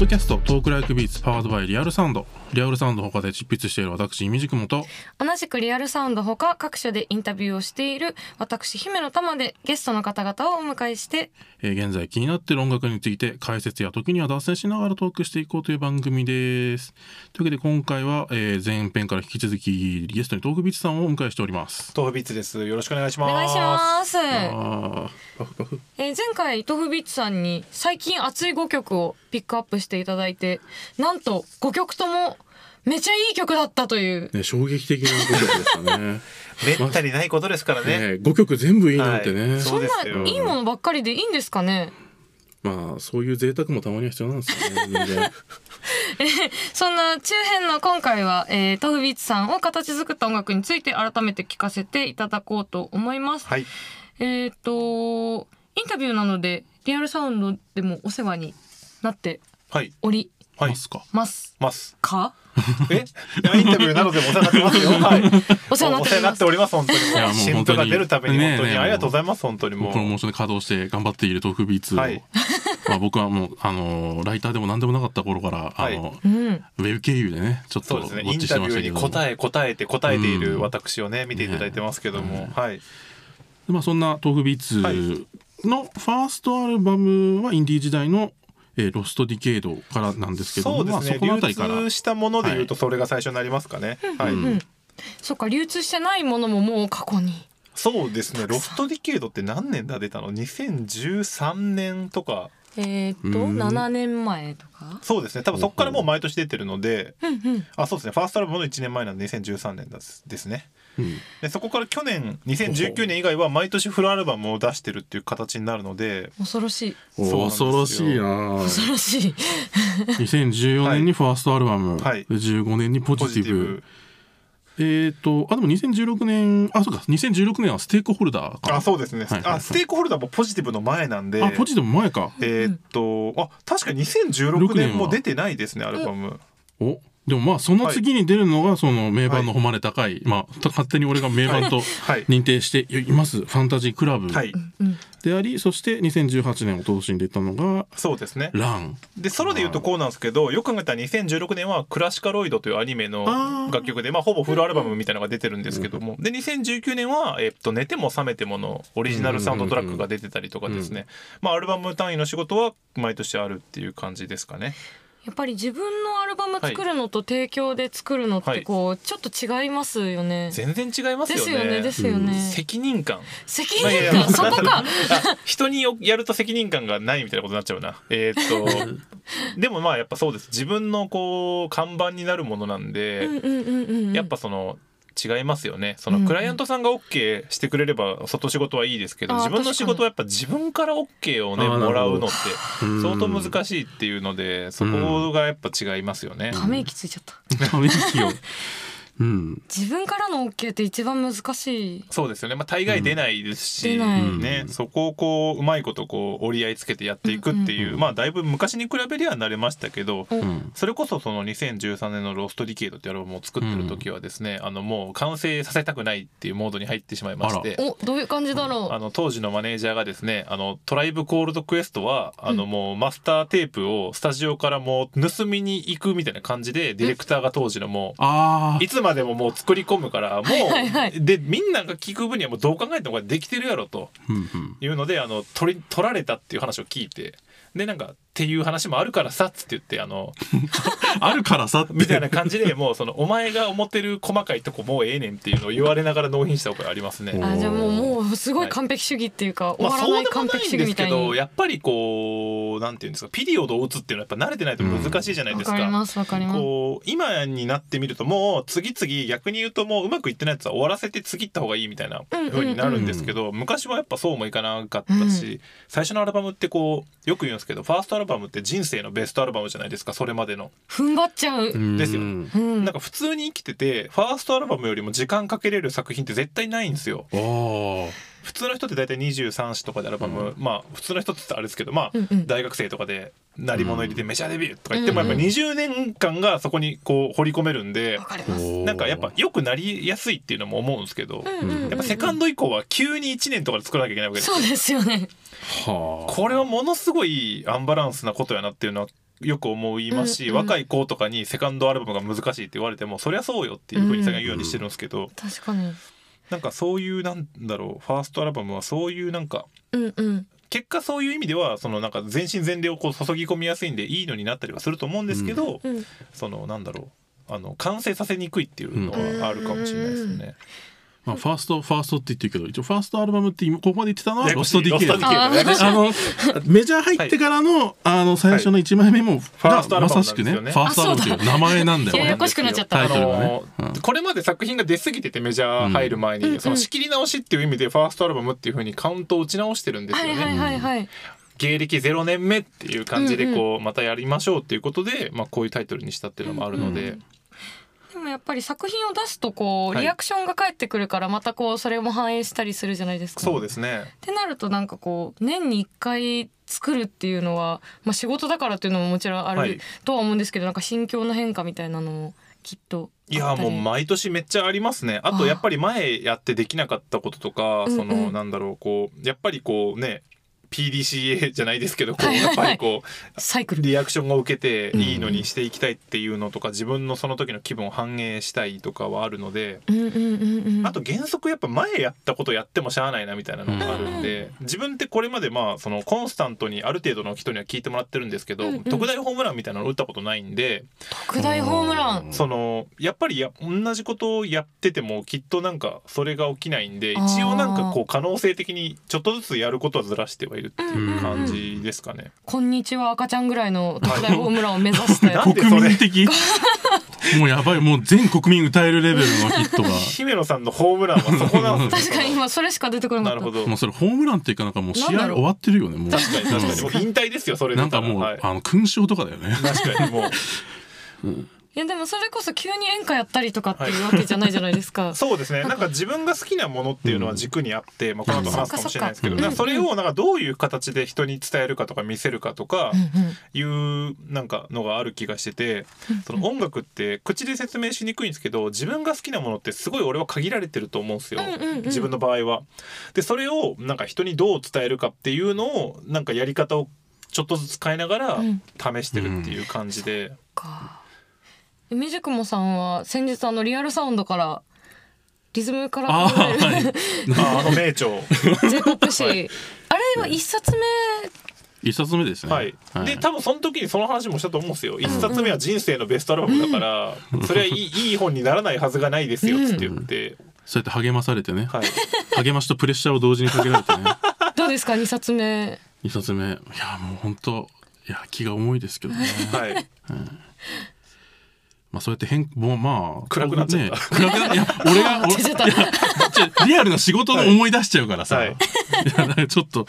ドキャスト Talk Like Beats powered by Real Sound。リアルサウンド他で執筆している私 imdkm と。同じくリアルサウンドほか各所でインタビューをしている私姫乃たまでゲストの方々をお迎えして。えー現在気になっている音楽について解説や時には脱線しながらトークしていこうという番組です。というわけで今回は、えー前編から引き続きゲストに tofubeats さんをお迎えしております。 tofubeats です。よろしくお願いします。お願いします、えー前回豆腐ビーツさんに最近熱い5曲をピックアップしていただいてなんと5曲ともめちゃいい曲だったというね衝撃的な5曲でしたね めったにないことですからね。ね5曲全部いいなんてね、はいそんですよいいものばっかりでいいんですかねまあそういう贅沢もたまには必要なんですよね人間 そんな中編の今回は、えー、豆腐ビーツさんを形作った音楽について改めて聞かせていただこうと思います。はい。えっ、とインタビューなのでリアルサウンドでもお世話になってはい。おりはいま。すか？ますます。か？え？インタビューなどでもお世話になってますよ。はい。お世話になっておりますお世話になっております。本当にもう。やもう新本当に婦が出るために本当ねえねえにありがとうございます。本当にもう。プロモーションで稼働して頑張っている豆腐ビーツを、はいまあ僕はもうあのライターでも何でもなかった頃から、はいあのうんウェブ経由でねちょっとウォそうですね。イッチしンタビューにてましたけど答え答えて答えていうんる私をね見ていただいてますけども、はい。まあそんな豆腐ビーツはいのファーストアルバムはインディー時代の、えーロストディケイドからなんですけどそうですね。まあ、そこのあたりから流通したもので言うとそれが最初になりますかね。はい。うんそっか流通してないものももう過去にそうですね。ロストディケイドって何年だ？出たの？2013年とか。えっ、とうん7年前とか？そうですね。多分そこからもう毎年出てるので、うんうんあ、そうですね。ファーストアルバムの1年前なんで2013年ですですね。うん。でそこから去年2019年以外は毎年フルアルバムを出してるっていう形になるので、恐ろしい。恐ろしいな。恐ろしい。2014年にファーストアルバム、はい。で15年にポジティティブ。ブ。えっ、とあでも2016年あそうか。2016年はステークホルダーかあ、そうですね。はいはいはい。あ、ステークホルダーもポジティブの前なんで、あポジティブ前か。えーっと、あ、確か2016年も出てないですね、アルバム。おでもまあその次に出るのがその名盤の誉れ高い、まあ勝手に俺が名盤とはい。認定しています、ファンタジークラブでありそして2018年おととしに出たのがそうですね「ラン。でソロで言うとこうなんですけどよく考えたら2016年は「クラシカロイド」というアニメの楽曲でまあほぼフルアルバムみたいなのが出てるんですけども。で2019年は、えっと「寝ても覚めても」のオリジナルサウンドトラックが出てたりとかですね。まあアルバム単位の仕事は毎年あるっていう感じですかね。やっぱり自分のアルバム作るのと提供で作るのっはいてこうちょっと違いますよね。全然違いますよですよねね。ですよね。責任感責任感？そこか。あ人によやると責任感がないみたいなことになっちゃうなえーっと でもまあやっぱそうです自分のこう看板になるものなんで、うんうんうんうん。やっぱその違いますよね。そうんうん。のクライアントさんが OK してくれれば外仕事はいいですけどあー自分の仕事はやっぱ自分から OK をねもらうのってうん。相当難しいっていうのでそこがやっぱ違いますよね。ため息ついちゃった。ため息をうん。自分からの OK って一番難しい。そうですよね、まあ、大概出ないですし、出ない。ね、そこをこううまいことこう折り合いつけてやっていくっていう、うん。うん。まあだいぶ昔に比べりゃ慣れましたけど、おうん。それこそその2013年の「ロストディケイド」っていうアルバムを作ってる時はですね、あのもう完成させたくないっていうモードに入ってしまいまして。おどういう感じだろう？あの当時のマネージャーがですねあのトライブコールドクエストはあのもうマスターテープをスタジオからもう盗みに行くみたいな感じでディレクターが当時のもうあいつまでももう作り込むから もう、でみんなが聞く分にはもうどう考えてもこれできてるやろというのであの取り取られたっていう話を聞いてでなんかっていう話もあるからさっつって言ってあの あるからさってみたいな感じで もうそのお前が思ってる細かいとこもうええねんっていうのを言われながら納品したことがありますね。おあじゃあもうもうすごい完璧主義っていうか、終まあ、わらない完璧ないんです主義みたいに。けどやっぱりこうなんていうんですかピリオドを打つっていうのはやっぱ慣れてないと難しいじゃないわですか。かりますわかります。こう今になってみるともう次々逆に言うともううまくいってないやつは終わらせて次行った方がいいみたいなうんうになるんですけど、昔はやっぱそうもいかなかったし、最初のアルバムってこうよく言うんですけどファーストアルバムって人生のベストアルバムじゃないですかそれまでの。踏ん張っちゃう。うんですようん。なんか普通に生きててファーストアルバムよりも時間かけれる作品って絶対ないんですよ。普通の人って大体23詞とかでアルバム、まあ普通の人って言ったらあれですけどまあ、うんうん大学生とかで鳴り物入れてメジャーデビューとか言ってもうんうんやっぱ20年間がそこにこう掘り込めるんでなんかやっぱ良くなりやすいっていうのも思うんですけど、うんうんうんやっぱセカンド以降は急に1年とかで作らなきゃいけないわけですよそうですよね。はあ。これはものすごいアンバランスなことやなっていうのはよく思いますし、うんうん若い子とかにセカンドアルバムが難しいって言われてもそりゃそうよっていうふうにさんが言うようにしてるんですけど、確かに。なんかそういうなんだろうファーストアルバムはそういうなんかうんうん。結果そういう意味ではそのなんか全身全霊をこう注ぎ込みやすいんでいいのになったりはすると思うんですけど、うんそのなんだろうあの完成させにくいっていうのはあるかもしれないですね。まあ、ファーストファーストって言ってるけど一応ファーストアルバムって今ここまで言ってたのは Lost Decade Lost Decade あのメジャー入ってからの,、あの最初の1枚目も、ファーストアルバムまさしくねファーストアルバムっていう名前なんだよね。ややこしくなっちゃった。タイトルがね。あのーこれまで作品が出過ぎててメジャー入る前に、うん。その仕切り直しっていう意味でファーストアルバムっていう風にカウントを打ち直してるんですよね。はいはいはいはい。芸歴0年目っていう感じでこうまたやりましょうっていうことで、まあ、こういうタイトルにしたっていうのもあるので、でもやっぱり作品を出すとこうはい。リアクションが返ってくるからまたこうそれも反映したりするじゃないですか。そうですね。ってなるとなんかこう年に1回作るっていうのは、まあ、仕事だからっていうのももちろんあはい。るとは思うんですけど、なんか心境の変化みたいなのもきっといやもう毎年めっちゃありますね。あとやっぱり前やってできなかったこととかそのなんだろうこうやっぱりこうね PDCA じゃないですけどこうやっぱりこうサイクル。リアクションを受けていいのにしていきたいっていうのとか自分のその時の気分を反映したいとかはあるのでうんうんうんうんあと原則やっぱ前やったことやってもしゃあないなみたいなのがあるんで自分ってこれまでまあそのコンスタントにある程度の人には聞いてもらってるんですけどうんうん。特大ホームランみたいなの打ったことないんで特大ホームラン。そのやっぱりや同じことをやっててもきっとなんかそれが起きないんで一応なんかこう可能性的にちょっとずつやることはずらしてはいるっていう感じですかね。こんにちは赤ちゃんぐらいの特大ホームランを目指して。国民的？もうやばいもう全国民歌えるレベルのヒットが。姫野さんのホームランはそこなんですよ確かに今それしか出てこなかった。なるほど。もうそれホームランっていうかなんかもう試合終わってるよねもう。確かに確かに。もう引退ですよそれなんかもう、はい。あの勲章とかだよね。確かにもういやでもそれこそ急に演歌やったりとかっていうわけじゃないじゃないですか。そうですね。なんか。自分が好きなものっていうのは軸にあって、まあ、この後話すかもしれないですけど、うん。それをなんかどういう形で人に伝えるかとか見せるかとかうんうんいうなんかのがある気がしててその音楽って口で説明しにくいんですけど自分が好きなものってすごい俺は限られてると思うんですよ、うんうんうん。自分の場合は。でそれをなんか人にどう伝えるかっていうのをなんかやり方をちょっとずつ変えながらうん。試してるっていう感じで。か。ミジクモさんは先日あのリアルサウンドからリズムからあはい。るああの名著。J-POP 誌、はい。あれは一冊目？一冊目ですね。はい、で多分その時にその話もしたと思うんですよ。一冊目は人生のベストアルバムだから、それはいいいい本にならないはずがないですよっつって言って、そうやって励まされてね、はい。励ましとプレッシャーを同時にかけられてね。どうですか？二冊目。一冊目。いやもう本当いや気が重いですけどね。はいまあそうやって変もうまあ暗くなっちゃった。ね、暗くなっいや 俺が俺いやちょリアルな仕事の思い出しちゃうからさ、はい。いやちょっと、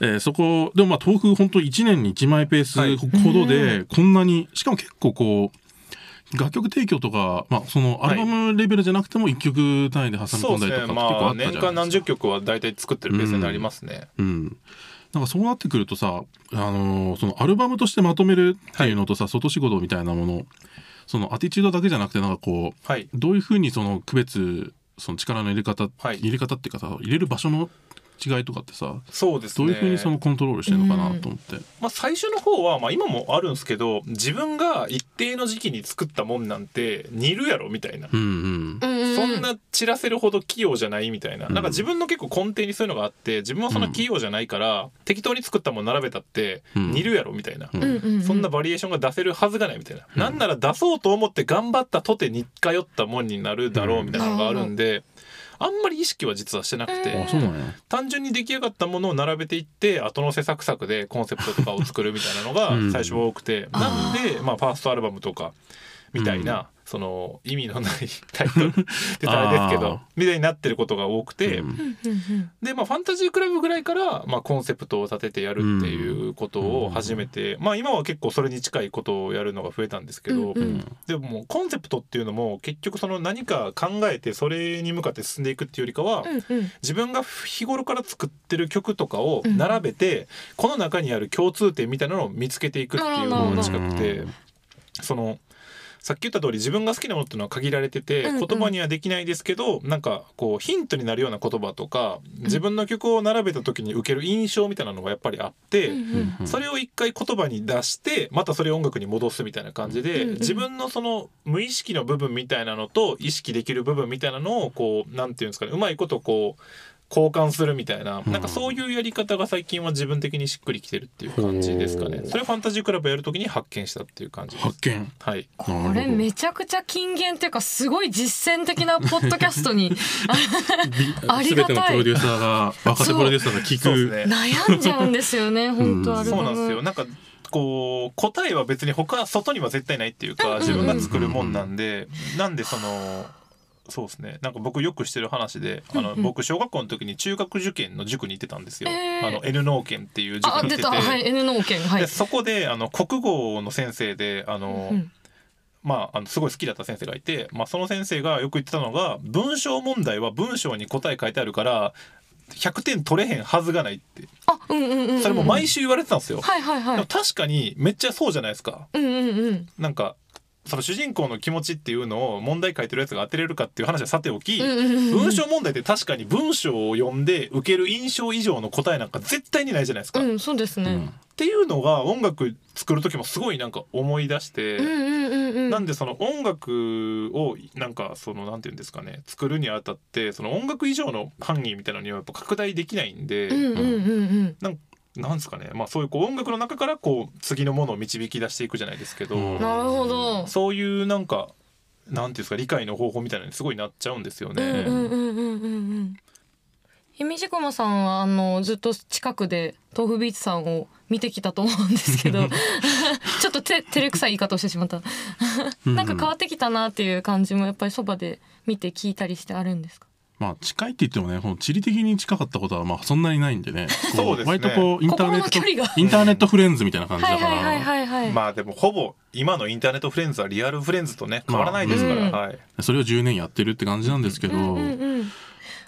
えーそこでもまあ豆腐本当1年に1枚ペースはい。ほどでこんなにしかも結構こう楽曲提供とか、まあ、そのアルバムレベルじゃなくても1曲単位で挟み込んだりとか結構まああったじゃないですか。年間何十曲は大体作ってるペースになりますね、うん、なんかそうなってくるとさ、あのーそのアルバムとしてまとめるっていうのとさ、外仕事みたいなものそのアティチュードだけじゃなくてなんかこうはい。どういうふうにその区別その力の入れ方、はい。入れ方っていうかさ入れる場所の違いとかってさそうですね。どういうふうにそのコントロールしてるのかなと思って。まあ、最初の方は、まあ、今もあるんですけど自分が一定の時期に作ったもんなんて似るやろみたいな、うんうん。うんうん。そんな散らせるほど器用じゃないみたいな、うん。なんか自分の結構根底にそういうのがあって自分はそんな器用じゃないから、適当に作ったもん並べたってうん。似るやろみたいな、うん。うんうんうん。そんなバリエーションが出せるはずがないみたいな、なんなら出そうと思って頑張ったとて似通ったもんになるだろうみたいなのがあるんで、あんまり意識は実はしてなくて。単純に出来上がったものを並べていって後乗せサクサクでコンセプトとかを作るみたいなのがうん。最初は多くて、なんで、まあ、ファーストアルバムとかみたいな、その意味のない タイトルって言ったらあれですけあどみたいになってることが多くて、うん。うんうんで、まあ、ファンタジークラブぐらいから、まあ、コンセプトを立ててやるっていうことを始めて、まあ今は結構それに近いことをやるのが増えたんですけど、うん。うん。でももうコンセプトっていうのも結局その何か考えてそれに向かって進んでいくっていうよりかは、うんうん。自分が日頃から作ってる曲とかを並べて、この中にある共通点みたいなのを見つけていくっていう方が近くて、そのさっき言った通り自分が好きなものっていうのは限られてて、うんうん。言葉にはできないですけどなんかこうヒントになるような言葉とか自分の曲を並べた時に受ける印象みたいなのがやっぱりあって。うんうんそれを一回言葉に出してまたそれを音楽に戻すみたいな感じで、うんうん。自分のその無意識の部分みたいなのと意識できる部分みたいなのをこうなんていうんですかねうまいことこう交換するみたいな、うん。なんかそういうやり方が最近は自分的にしっくりきてるっていう感じですかね。それをファンタジークラブやるときに発見したっていう感じです発見はい。これめちゃくちゃ金言っていうかすごい実践的なポッドキャストに あり全がたい。てのプロデューサーが若手プロデューサーが聞く。ね悩んじゃうんですよね本当アルバムそうなんですよ。なんかこう答えは別に他外には絶対ないっていうか自分が作るもんなんでなんでそのそうですね。なんか僕よくしてる話であのうん。うん僕小学校の時に中学受験の塾に行ってたんですよ。えー。あの N 農研っていう塾に行ってて、た。はい N 農研はい。でそこであの国語の先生であの、うんまあ、あのすごい好きだった先生がいて、まあ、その先生がよく言ってたのが文章問題は文章に答え書いてあるから100点取れへんはずがないって。あうんうんうんうん。それも毎週言われてたんですよ。はいはいはい。でも確かにめっちゃそうじゃないですか。うんうんうん。なんかその主人公の気持ちっていうのを問題書いてるやつが当てれるかっていう話はさておき、うんうんうん文章問題って確かに文章を読んで受ける印象以上の答えなんか絶対にないじゃないですか。っうんそうですねていうのが音楽作る時もすごいなんか思い出して。うんうんうんうんなんでその音楽をなんかそのなんていうんですかね作るにあたってその音楽以上の範囲みたいなのにはやっぱ拡大できないんで、うんうんうんうんなんですかね。まあそういうこう音楽の中からこう次のものを導き出していくじゃないですけど、うん。なるほど。そういうなんかなんていうんですか理解の方法みたいなのにすごいなっちゃうんですようんね。うんうんうんうんうん。姫路駒さんはあのずっと近くで豆腐ビーツさんを見てきたと思うんですけど ちょっとて照れくさい言い方をしてしまった。なんか変わってきたなっていう感じもやっぱりそばで見て聞いたりしてあるんですか？まあ近いって言ってもねこの地理的に近かったことはまあそんなにないんでね。こそうですね。割とこうインターネットインターネットフレンズみたいな感じはだから、いはいはいはいはい、まあでもほぼ今のインターネットフレンズはリアルフレンズとね変わらないですから、まあうん。はい、それを10年やってるって感じなんですけど、うんうんうん。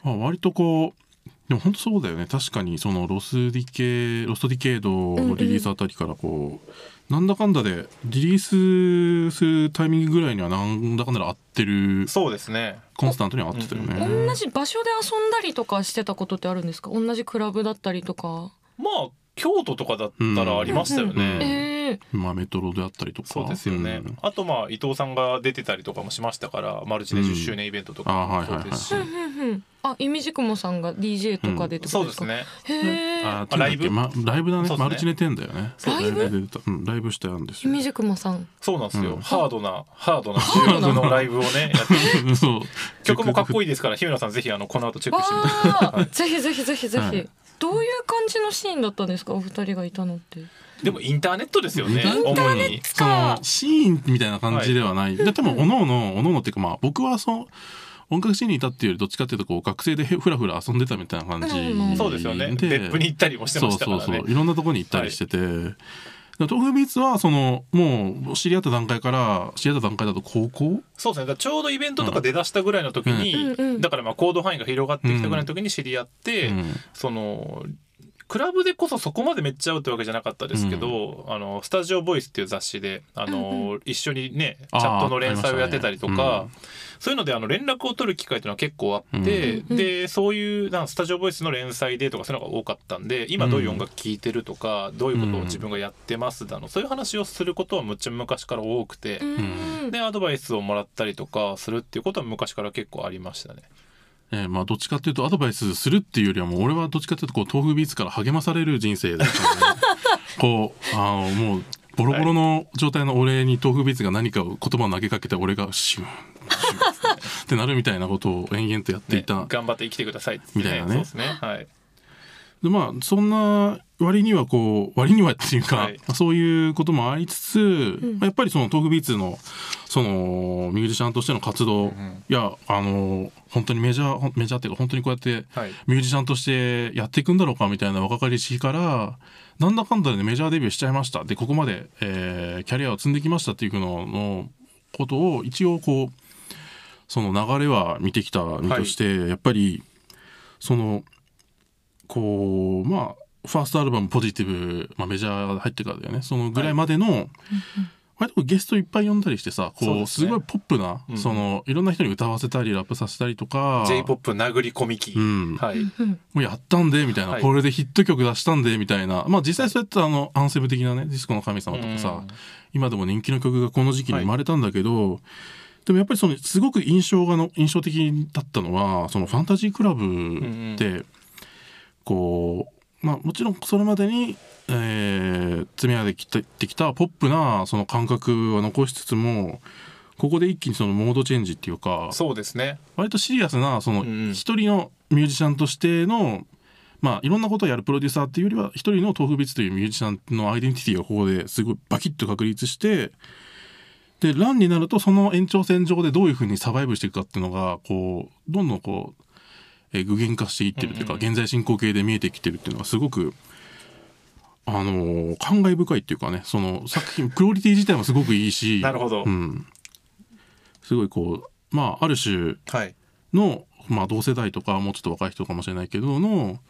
まあ、割とこうでも本当そうだよね。確かにそのロスディケ Lost Decade のリリースあたりからこう、なんだかんだでリリースするタイミングぐらいにはなんだかんだで合ってるそうですね。コンスタントには合ってたよね。同じ場所で遊んだりとかしてたことってあるんですか？同じクラブだったりとか？まあ京都とかだったらありましたよね。うん。うんええまあメトロであったりとか。そうですよね、うん。あとまあ伊藤さんが出てたりとかもしましたからマルチで10周年イベントとかもそうですし、あイミジクモさんが DJ とかでとですか、そうですね。へえあライブ、ま、ライブだね。ね。マルチネテンだよね。ライブ？うんライブしてあるんですよ。イミジクモさん。そうなんですよ、うん。ハードなハードな重力のライブをね やってそう。曲もかっこいいですから日村さんぜひあのこの後チェックしてみてぜひぜひぜひぜひ、はい。どういう感じのシーンだったんですか？お二人がいたのってでもインターネットですよねインター主にそのシーンみたいな感じではない、ででもおのおのおのおのっていうかまあ僕はそう音楽シーンにいたっていうよりどっちかっていうとこう学生でへふらふら遊んでたみたいな感じうんそうですよね。で別府に行ったりもしてましたからね。そうそうそう。いろんなとこに行ったりしてて、で豆腐ビーツはそのもう知り合った段階から知り合った段階だと高校？そうですね。だからちょうどイベントとか出だしたぐらいの時に、うん。だからまあ行動範囲が広がってきたぐらいの時に知り合って、うん。そのクラブでこそそこまでめっちゃ合うってわけじゃなかったですけど、あのスタジオボイスっていう雑誌であの、一緒にねチャットの連載をやってたりとか、ありましたね。そういうのであの連絡を取る機会っていうのは結構あって、うんでそういうなんかスタジオボイスの連載でとかそういうのが多かったんで今どういう音楽聴いてるとか、どういうことを自分がやってますだのそういう話をすることはむっちゃ昔から多くて。うんでアドバイスをもらったりとかするっていうことは昔から結構ありましたね。えーまあどっちかっていうとアドバイスするっていうよりはもう俺はどっちかっていうとこう豆腐ビーツから励まされる人生だったので こうあのもうボロボロの状態の俺に豆腐ビーツが何かを言葉を投げかけて俺がシュンってなるみたいなことを延々とやっていた、ね頑張って生きてくださいって、みたいなねそうですね。はい。でまあそんな割にはこう割にはっていうか、はい。そういうこともありつつ、ん。まあやっぱりその豆腐ビーツのそのミュージシャンとしての活動、んいやあの本当にメジャーメジャーっていうか本当にこうやってはい。ミュージシャンとしてやっていくんだろうかみたいな若かりしからなんだかんだでメジャーデビューしちゃいました。でここまで、えーキャリアを積んできましたっていうののことを一応こうその流れは見てきた身として、やっぱりそのこうまあファーストアルバム「ポジティブ」まあ、メジャー入ってからだよね。そのぐらいまでの割とゲストいっぱい呼んだりしてさこうすごいポップな、うん。そのいろんな人に歌わせたりラップさせたりとか J−POP 殴り込み機、うん。はい、うんもうやったんでみたいな、はい。これでヒット曲出したんでみたいな。まあ実際そうやってあのアンセム的なねディスコの神様とかさ、うん今でも人気の曲がこの時期に生まれたんだけど、でもやっぱりそのすごく印象がの印象的だったのはそのファンタジークラブって、こうまあもちろんそれまでに、えー積み上げてきたポップなその感覚は残しつつもここで一気にそのモードチェンジっていうかそうですね。割とシリアスなその一人のミュージシャンとしての、まあいろんなことをやるプロデューサーっていうよりは一人の豆腐ビーツというミュージシャンのアイデンティティがここですごいバキッと確立してでランになるとその延長線上でどういうふうにサバイブしていくかっていうのがこうどんどんこう、えー具現化していってるというか、現在進行形で見えてきてるっていうのがすごく。あのー感慨深いっていうかねその作品クオリティ自体もすごくいいし なるほど、うん、すごいこうまあある種はい。の、まあ、同世代とかもうちょっと若い人かもしれないけどの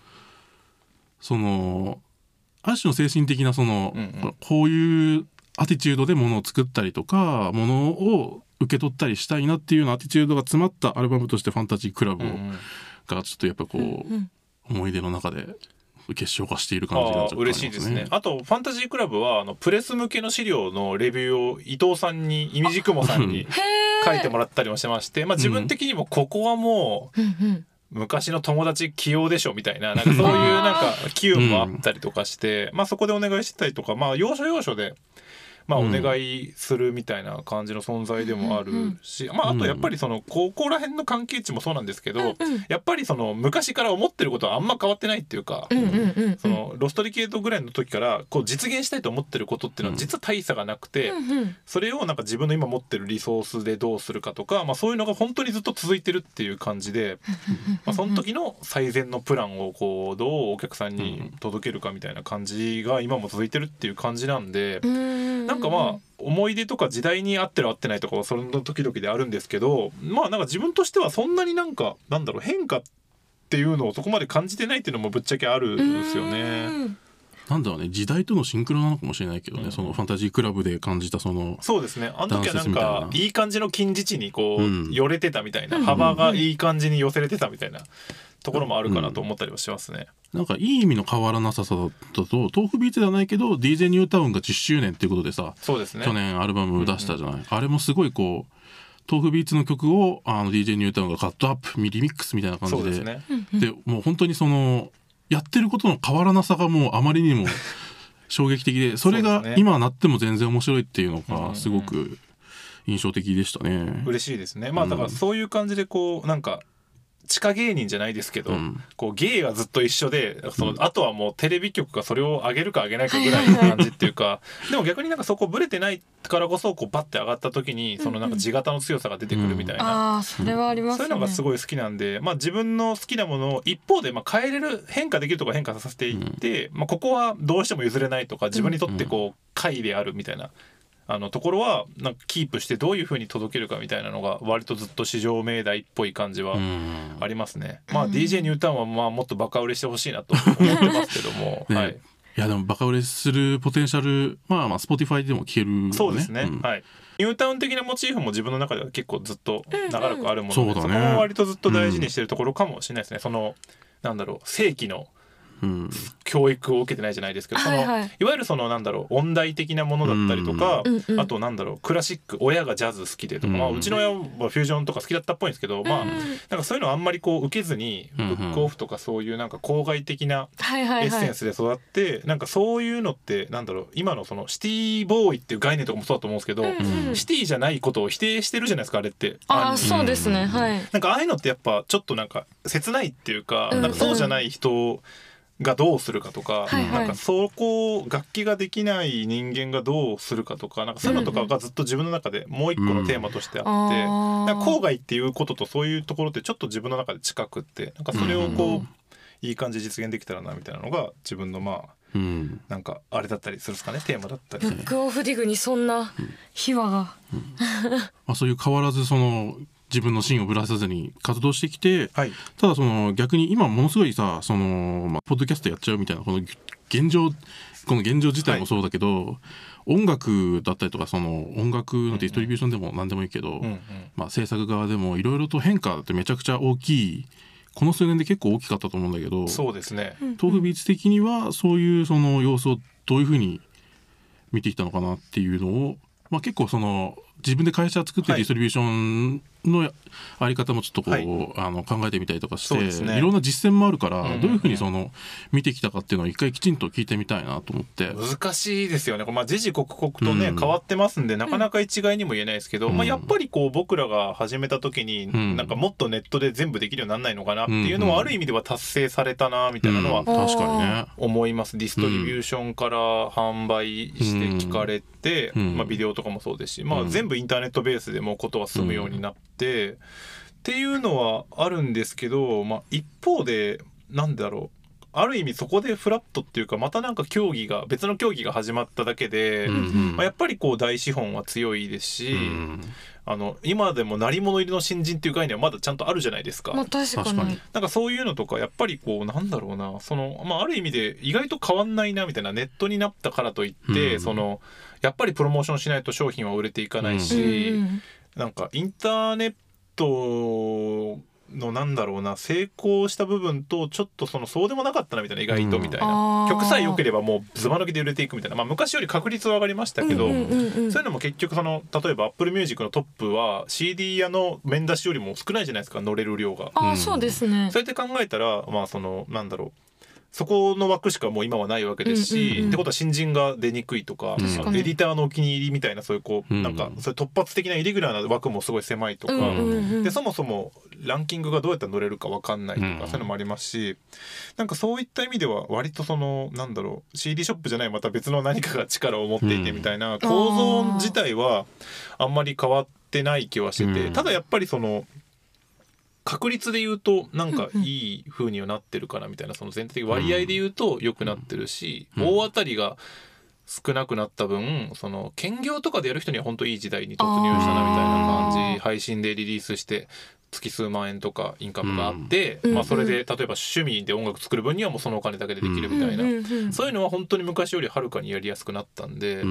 そのある種の精神的なその、うんうん。こういうアティチュードでものを作ったりとかものを受け取ったりしたいなっていうようなアティチュードが詰まったアルバムとして「ファンタジークラブを」がちょっとやっぱこう、うん思い出の中で結晶化している感じがああちょっとあります嬉しいですね。あとファンタジークラブはあのプレス向けの資料のレビューを伊藤さんにイミジクモさんに 書いてもらったりもしてまして、まあ自分的にもここはもううんうん昔の友達起用でしょみたいななんかそういうなんか機運もあったりとかして、まあそこでお願いしてたりとかまあ要所要所で。まあ、おうん。願いするみたいな感じの存在でもあるし、まあ、あとやっぱりそのここら辺の関係値もそうなんですけど、うんやっぱりその昔から思ってることはあんま変わってないっていうか、そのロストリケートぐらいの時からこう実現したいと思ってることっていうのは実は大差がなくて、それをなんか自分の今持ってるリソースでどうするかとか、まあ、そういうのが本当にずっと続いてるっていう感じで、まあ、その時の最善のプランをこうどうお客さんに届けるかみたいな感じが今も続いてるっていう感じなんで。うんなんかまあ思い出とか時代に合ってる合ってないとかはその時々であるんですけどまあなんか自分としてはそんなになんかなんだろう変化っていうのをそこまで感じてないっていうのもぶっちゃけあるんですよね。うん。なんだろうね時代とのシンクロなのかもしれないけどね、うん。そのファンタジークラブで感じたそのそうですね。あの時はなんかな。いい感じの近似値にこう、うん。寄れてたみたいな。うん。幅がいい感じに寄せれてたみたいなところもあるかなと思ったりはしますね。なんかいい意味の変わらなささだと豆腐ビーツではないけど DJ ニュータウンが10周年っていうことでさ、そうですね。去年アルバム出したじゃない、あれもすごいこう豆腐ビーツの曲をあの DJ ニュータウンがカットアップリミックスみたいな感じで。ですね。でもう本当にそのやってることの変わらなさがもうあまりにも 衝撃的でそれが今なっても全然面白いっていうのうんうんうん。がすごく印象的でしたね。嬉しいですね。まあだからそういう感じでこうなんか地下芸人じゃないですけど、うん。こう芸がずっと一緒でその、あとはもうテレビ局がそれを上げるか上げないかぐらいの感じっていうかでも逆になんかそこブレてないからこそこうバッて上がった時にそのなんか地型の強さが出てくるみたいな。ああそれはありますね。そういうのがすごい好きなんで、まあ、自分の好きなものを一方でまあ変えれる変化できるとこ変化させていって、まあ、ここはどうしても譲れないとか自分にとってこう解であるみたいなあのところはなんかキープしてどういうふうに届けるかみたいなのが割とずっと市場命題っぽい感じはうん。ありますね。まあ DJ ニュータウンはまあもっとバカ売れしてほしいなと思ってますけども、ね はい、いやでもバカ売れするポテンシャルまあまあ Spotify でも聞けるよね。そうですね、ん。はい。ニュータウン的なモチーフも自分の中では結構ずっと長らくあるもので、そうんうんそこも割とずっと大事にしてるところかもしれないですね。そのなんだろう正規のうん教育を受けてないじゃないですけど、そのはい。はいいわゆるそのなんだろう音大的なものだったりとか、うんうんあとなんだろうクラシック親がジャズ好きでとか、うんまあ、うちの親はフュージョンとか好きだったっぽいんですけど、まあうん。うんなんかそういうのあんまりこう受けずにブうんうんックオフとかそういうなんか郊外的なはいはいはい。エッセンスで育って、なんかそういうのってなんだろう今のそのシティボーイっていう概念とかもそうだと思うんですけど、うんうん。シティじゃないことを否定してるじゃないですかあれって。あそうですね。はい。なんかああいうのってやっぱちょっとなんか切ないっていうか,、うん。なんかそうじゃない人がどうするかとか、はいはい。なんかそこを楽器ができない人間がどうするかとかなんかそういうのとかがずっと自分の中でもう一個のテーマとしてあって、あーなんか郊外っていうこととそういうところってちょっと自分の中で近くってなんかそれをこう、うんいい感じで実現できたらなみたいなのが自分のまあうん。なんかあれだったりするんですかねテーマだったりブ。ックオフディグにそんな秘話が。まあ、そういう変わらずその自分の芯をぶらさずに活動してきてはい、ただその逆に今ものすごいさその、まあ、ポッドキャストやっちゃうみたいなこの現状この現状自体もそうだけど、音楽だったりとかその音楽のディストリビューションでも何でもいいけど、うんうん。まあ、制作側でもいろいろと変化ってめちゃくちゃ大きいこの数年で結構大きかったと思うんだけどそうですね。豆腐ビーツ的にはそういうその様子をどういうふうに見てきたのかなっていうのを、まあ、結構その自分で会社作ってはい。ディストリビューションのやあり方もちょっとこう、はい。あの考えてみたりとかして、ね。いろんな実践もあるから、うんどういうふうにその見てきたかっていうのを一回きちんと聞いてみたいなと思って。難しいですよね。まあ時々刻々とね、うん。変わってますんでなかなか一概にも言えないですけど、うん。まあやっぱりこう僕らが始めた時に、ん。なんかもっとネットで全部できるようにならないのかなっていうのはうんある意味では達成されたなみたいなのはうん。確かにね。思います。ディストリビューションから販売して聞かれて、うん。まあビデオとかもそうですし、まあうん。全部インターネットベースでもうことは進むようになって、っていうのはあるんですけど、まあ一方でなんだろう。ある意味そこでフラットっていうかまたなんか競技が別の競技が始まっただけで、うんうん。まあ、やっぱりこう大資本は強いですし、うん。あの今でも鳴り物入りの新人っていう概念はまだちゃんとあるじゃないですか。まあ確かに。確かに。なんかそういうのとかやっぱりこうなんだろうなその、まあ、ある意味で意外と変わんないなみたいなネットになったからといって、うん。そのやっぱりプロモーションしないと商品は売れていかないし、うんうんなんかインターネットのなんだろうな成功した部分とちょっとそのそうでもなかったなみたいな意外とみたいな、あー。曲さえ良ければもうズバ抜きで売れていくみたいな、まあ、昔より確率は上がりましたけど、うんうんうんうん。そういうのも結局その例えば Apple Music のトップは CD 屋の面出しよりも少ないじゃないですか乗れる量が。ああそうですね。そうやって考えたらまあそのなんだろうそこの枠しかもう今はないわけですし、うんうんうんってことは新人が出にくいとか確かに。エディターのお気に入りみたいなそういうこう、うんなんかそういう突発的なイレギュラーな枠もすごい狭いとか、うんうんうん。でそもそもランキングがどうやったら乗れるか分かんないとか、うんそういうのもありますしなんかそういった意味では割とそのなんだろう CD ショップじゃないまた別の何かが力を持っていてみたいな構造自体はあんまり変わってない気はしてて、うん。ただやっぱりその確率で言うとなんかいい風にはなってるかなみたいなその全体的割合で言うと良くなってるし、うん。大当たりが少なくなった分その兼業とかでやる人には本当いい時代に突入したなみたいな感じ。配信でリリースして月数万円とかインカムがあって、うん。まあ、それで例えば趣味で音楽作る分にはもうそのお金だけでできるみたいな、そういうのは本当に昔よりはるかにやりやすくなったんで、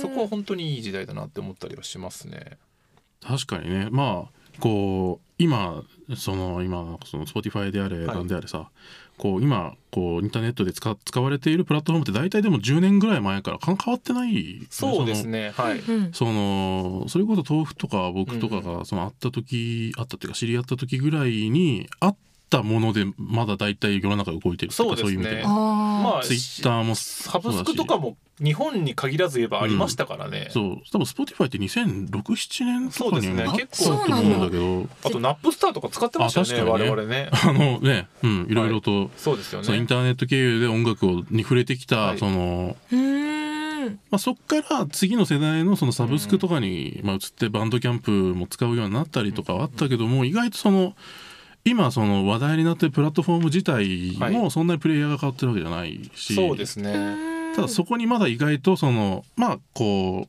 そこは本当にいい時代だなって思ったりはしますね。確かにね。まあこう今その今その Spotify であれはいなんであれさ、こう今こうインターネットで使使われているプラットフォームって大体でも10年ぐらい前からか変わってない、そうですね。はい、うんそのそれこそ豆腐とか僕とかがその会った時、会ったっていうか知り合った時ぐらいにあったものでまだ大体世の中動いてるそうですね。いう意味で。あまあツイッターもサブスクとかも日本に限らず言えばありましたからね、そう。多分 Spotify って2006,7年とかにそうですねあった結構と思うんだけど。あとナップスターとか使ってましたよねあ確かにね。我々ね。あのねうん。いろいろと、そうですよね。インターネット経由で音楽をに触れてきた、はい。そのうーん。まあ、そっから次の世代のそのサブスクとかに、まあ、移ってバンドキャンプも使うようになったりとかはあったけども、意外とその今その話題になってるプラットフォーム自体はもそんなにプレイヤーが変わってるわけじゃないし、そうですね。ただそこにまだ意外とそのまあこう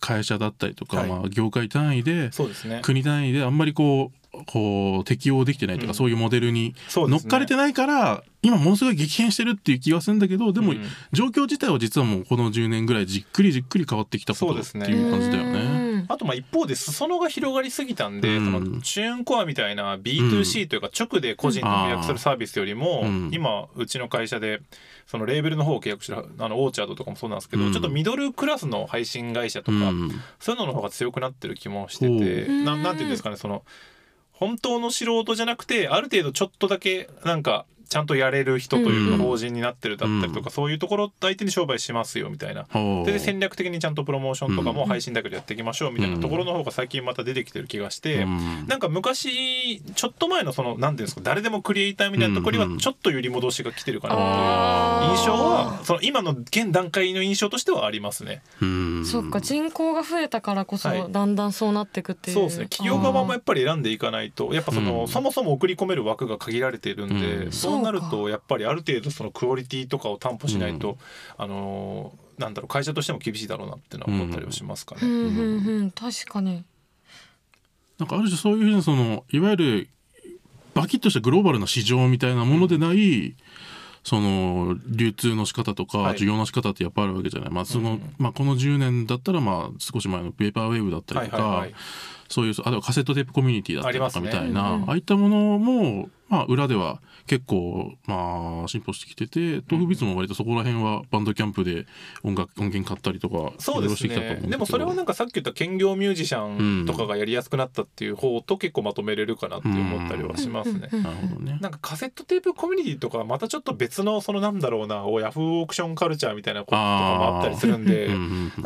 会社だったりとか、はい。まあ、業界単位でそうですね。国単位であんまりこうこう適応できてないというか、うん。そういうモデルに乗っかれてないから今ものすごい激変してるっていう気がするんだけどでも、うん。状況自体は実はもうこの10年ぐらいじっくりじっくり変わってきたことってそうですね。いう感じだよね。うん。あとまあ一方で裾野が広がりすぎたんで、うん。そのチューンコアみたいな B2C というか直で個人と契約するサービスよりも、うん。今うちの会社でそのレーベルの方を契約してるあのオーチャードとかもそうなんですけど、うん。ちょっとミドルクラスの配信会社とか、うん。そういうのの方が強くなってる気もしててほうななんていうんですかねその本当の素人じゃなくてある程度ちょっとだけなんかちゃんとやれる人といううんか法人になってるだったりとか、うんそういうところ相手に商売しますよみたいな。で戦略的にちゃんとプロモーションとかもうん配信だけでやっていきましょうみたいなところの方が最近また出てきてる気がして、うんなんか昔ちょっと前のその何ていうんですか誰でもクリエイターみたいなところにはちょっと揺り戻しが来てるかなという印象はその今の現段階の印象としてはありますね。うん。そっか人口が増えたからこそはい。だんだんそうなっていくっていう、そうですね。企業側もやっぱり選んでいかないとやっぱその、うん。そもそも送り込める枠が限られているんで、うんそうなるとやっぱりある程度そのクオリティとかを担保しないと、うん。あのーなんだろう会社としても厳しいだろうなっていうのは思ったりはしますかね。うんうんうん確かに。なんかある種そういうふうなそのいわゆるバキッとしたグローバルな市場みたいなものでない、その流通の仕方とかはい。需要の仕方ってやっぱあるわけじゃない、まあそのうんまあ、この10年だったらまあ少し前のペーパーウェーブだったりとか、はいはいはいそういうあとはカセットテープコミュニティだったりとかみたいなあ,、うんうんあいったものも、まあ、裏では結構、まあ、進歩してきてて豆腐ビーツも割とそこら辺はバンドキャンプで音楽音源買ったりとかそうですね。でもそれはなんかさっき言った兼業ミュージシャンとかがやりやすくなったっていう方と結構まとめれるかなって思ったりはしますね。うん。なるほどね。なんかカセットテープコミュニティとかはまたちょっと別のそのなんだろうなおヤフーオークションカルチャーみたいなこととかもあったりするんで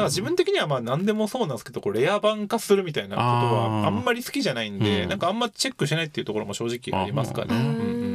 自分的にはまあ何でもそうなんですけどこうレア版化するみたいなことはあんまり好きじゃないんでうん。なんかあんまチェックしないっていうところも正直ありますかね。うん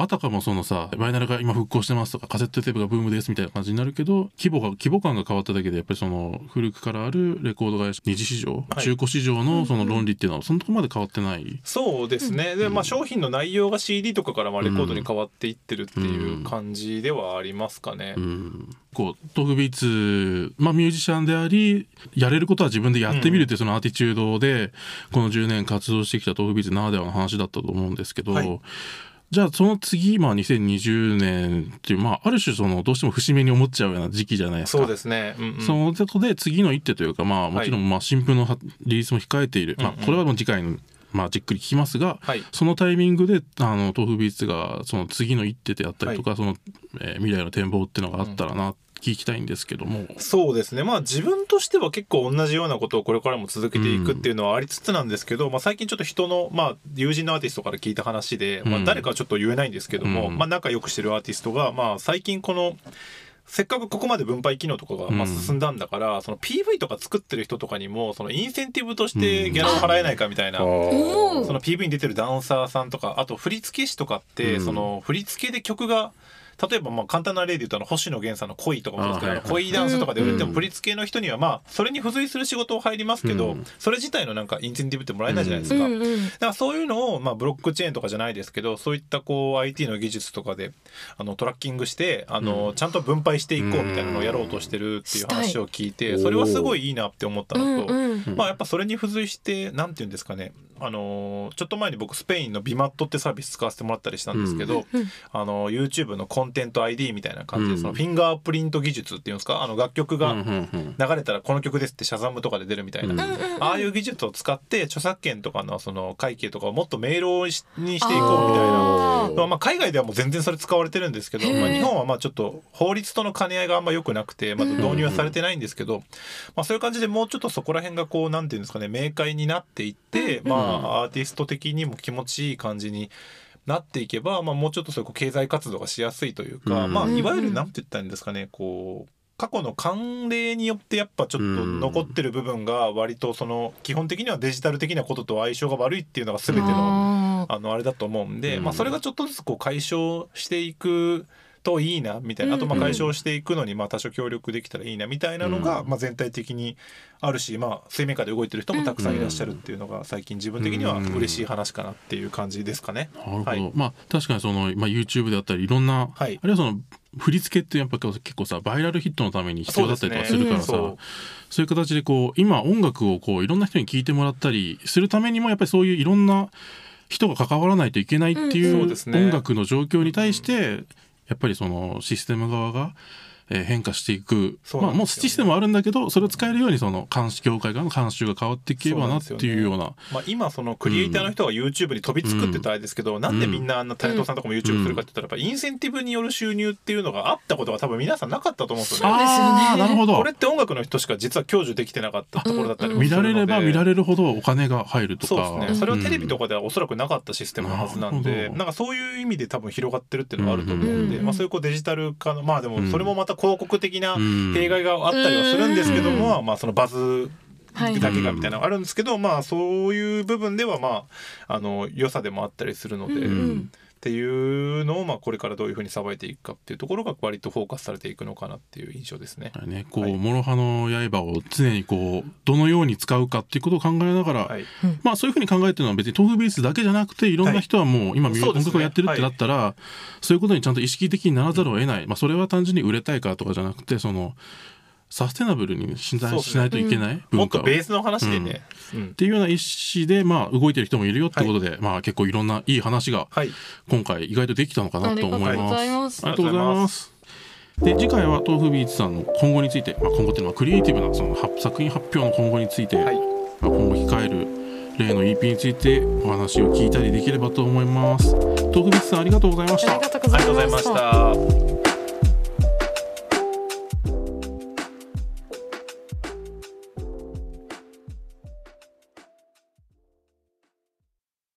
あたかもそのさバイナルが今復興してますとかカセットテープがブームですみたいな感じになるけど規模が規模感が変わっただけでやっぱりその古くからあるレコード会社二次市場、はい。中古市場のその論理っていうのはそのとこまで変わってない。そうですね、でまあ商品の内容が CD とかからまあレコードに変わっていってるっていう感じではありますかね。うん、こう豆腐ビーツ、まあ、ミュージシャンでありやれることは自分でやってみるっていうそのアティチュードで、この10年活動してきた豆腐ビーツならではの話だったと思うんですけど、はいじゃあその次、まあ、2020年っていう、まあ、ある種そのどうしても節目に思っちゃうような時期じゃないですか。そうですね、うんうん。そのことで次の一手というか、まあ、もちろんまあ新譜のはリリースも控えている、まあ、これはもう次回の、まあ、じっくり聞きますが、はい。そのタイミングであの豆腐ビーツがその次の一手であったりとか、その、えー未来の展望っていうのがあったらな、聞きたいんですけども。そうですね。まあ自分としては結構同じようなことをこれからも続けていくっていうのはありつつなんですけど、まあ、最近ちょっと人の、まあ、友人のアーティストから聞いた話で、まあ、うん誰かはちょっと言えないんですけども、うん。まあ、仲良くしてるアーティストが、まあ、最近このせっかくここまで分配機能とかがまあうん進んだんだから、その PV とか作ってる人とかにもそのインセンティブとしてギャラを払えないかみたいな。おー。その PV に出てるダンサーさんとかあと振付師とかって、うん。その振付で曲が例えばまあ簡単な例で言うとあの星野源さんの「恋」とかもそうですけど、あはいはい。恋ダンスとかで売れてうんも振付の人にはまあそれに付随する仕事を入りますけど、うん。それ自体のなんかインセンティブってもらえないじゃないですか。うんうん。だからそういうのを、まあ、ブロックチェーンとかじゃないですけどそういったこう IT の技術とかであのトラッキングしてあの、うん。ちゃんと分配していこうみたいなのをやろうとしてるっていう話を聞いてそれはすごいいいなって思ったのと、まあやっぱそれに付随してなんていうんですかねあのーちょっと前に僕スペインのビマットってサービス使わせてもらったりしたんですけど、うんあの YouTube のコンテント ID みたいな感じで、うんそのフィンガープリント技術っていうんですか？あの楽曲が流れたらこの曲ですってシャザムとかで出るみたいな、うんああいう技術を使って著作権とかのその会計とかをもっと明朗しにしていこうみたいな。まあまあ海外ではもう全然それ使われてるんですけど、まあ、日本はまあちょっと法律との兼ね合いがあんま良くなくてまだ導入はされてないんですけど、まあ、そういう感じでもうちょっとそこら辺がこうなんていうんですかね明快になっていって、まあアーティスト的にも気持ちいい感じになっていけば、まあ、もうちょっとそういうこう経済活動がしやすいというか、うん。まあ、いわゆるなんて言ったらいいんですかねこう過去の慣例によってやっぱちょっと残ってる部分が割とその基本的にはデジタル的なことと相性が悪いっていうのが全てのあのあれだと思うんで、うんまあ、それがちょっとずつこう解消していくといいなみたいな。あとまあうん。うん解消していくのにまあ多少協力できたらいいなみたいなのがうん。まあ全体的にあるし、まあ、水面下で動いてる人もたくさんいらっしゃるっていうのが最近自分的には嬉しい話かなっていう感じですかね。なるほど、はいまあ確かにその、まあ、YouTube であったりいろんな、はい。あるいはその振り付けってやっぱ結構さバイラルヒットのために必要だったりとかするからさそう。そう,、ですねいう形でこう今音楽をこういろんな人に聴いてもらったりするためにもやっぱりそういういろんな人が関わらないといけないってうん。いう音楽の状況に対してやっぱりそのシステム側が。えー変化していく、そうまあもうシステムはあるんだけどそれを使えるようにその監視協会側の監修が変わっていけばなっていうような。まあ、今そのクリエイターの人が YouTube に飛びつくって言ったらあれですけど、なんでみんなあんなタレントさんとかも YouTube するかって言ったらやっぱインセンティブによる収入っていうのがあったことが多分皆さんなかったと思うんですよね。あーなるほど。これって音楽の人しか実は享受できてなかったところだったりもす見らるので。れれば見られるほどお金が入るとか。そうですね。それはテレビとか、かではおそらくなかったシステムのはずなんで、なるほど。なんかそういう意味で多分広がってるっていうのがあると思うんで、うん。まあ、そういうこうデジタル化のまあでもそれもまた広告的なうん。弊害があったりはするんですけども、うまあそのバズはい。だけがみたいなのがあるんですけど、まあそういう部分ではまああの良さでもあったりするので、うんうんっていうのをまあこれからどういうふうにさばいていくかっていうところが割とフォーカスされていくのかなっていう印象ですね。ね、こう、はい諸刃の刃を常にこうどのように使うかっていうことを考えながら、はい、まあそういうふうに考えてるのは別に豆腐ベースだけじゃなくていろんな人はもう今、音楽をやってるってなったら、そういうことにちゃんと意識的にならざるを得ない、まあ、それは単純に売れたいからとかじゃなくてそのサステナブルにしなそうですねしないといけない文化を、とベースの話でね、うんっていうような意思で、まあ、動いてる人もいるよってことで、まあ、結構いろんないい話がはい今回意外とできたのかなと思います。ありがとうございますありがとうございます。で次回は豆腐ビーツさんの今後について、まあ、今後っていうのはクリエイティブなそのは作品発表の今後について、はいまあ、今後控える例の EP についてお話を聞いたりできればと思います。豆腐ビーツさんありがとうございましたあり。がとうございまました。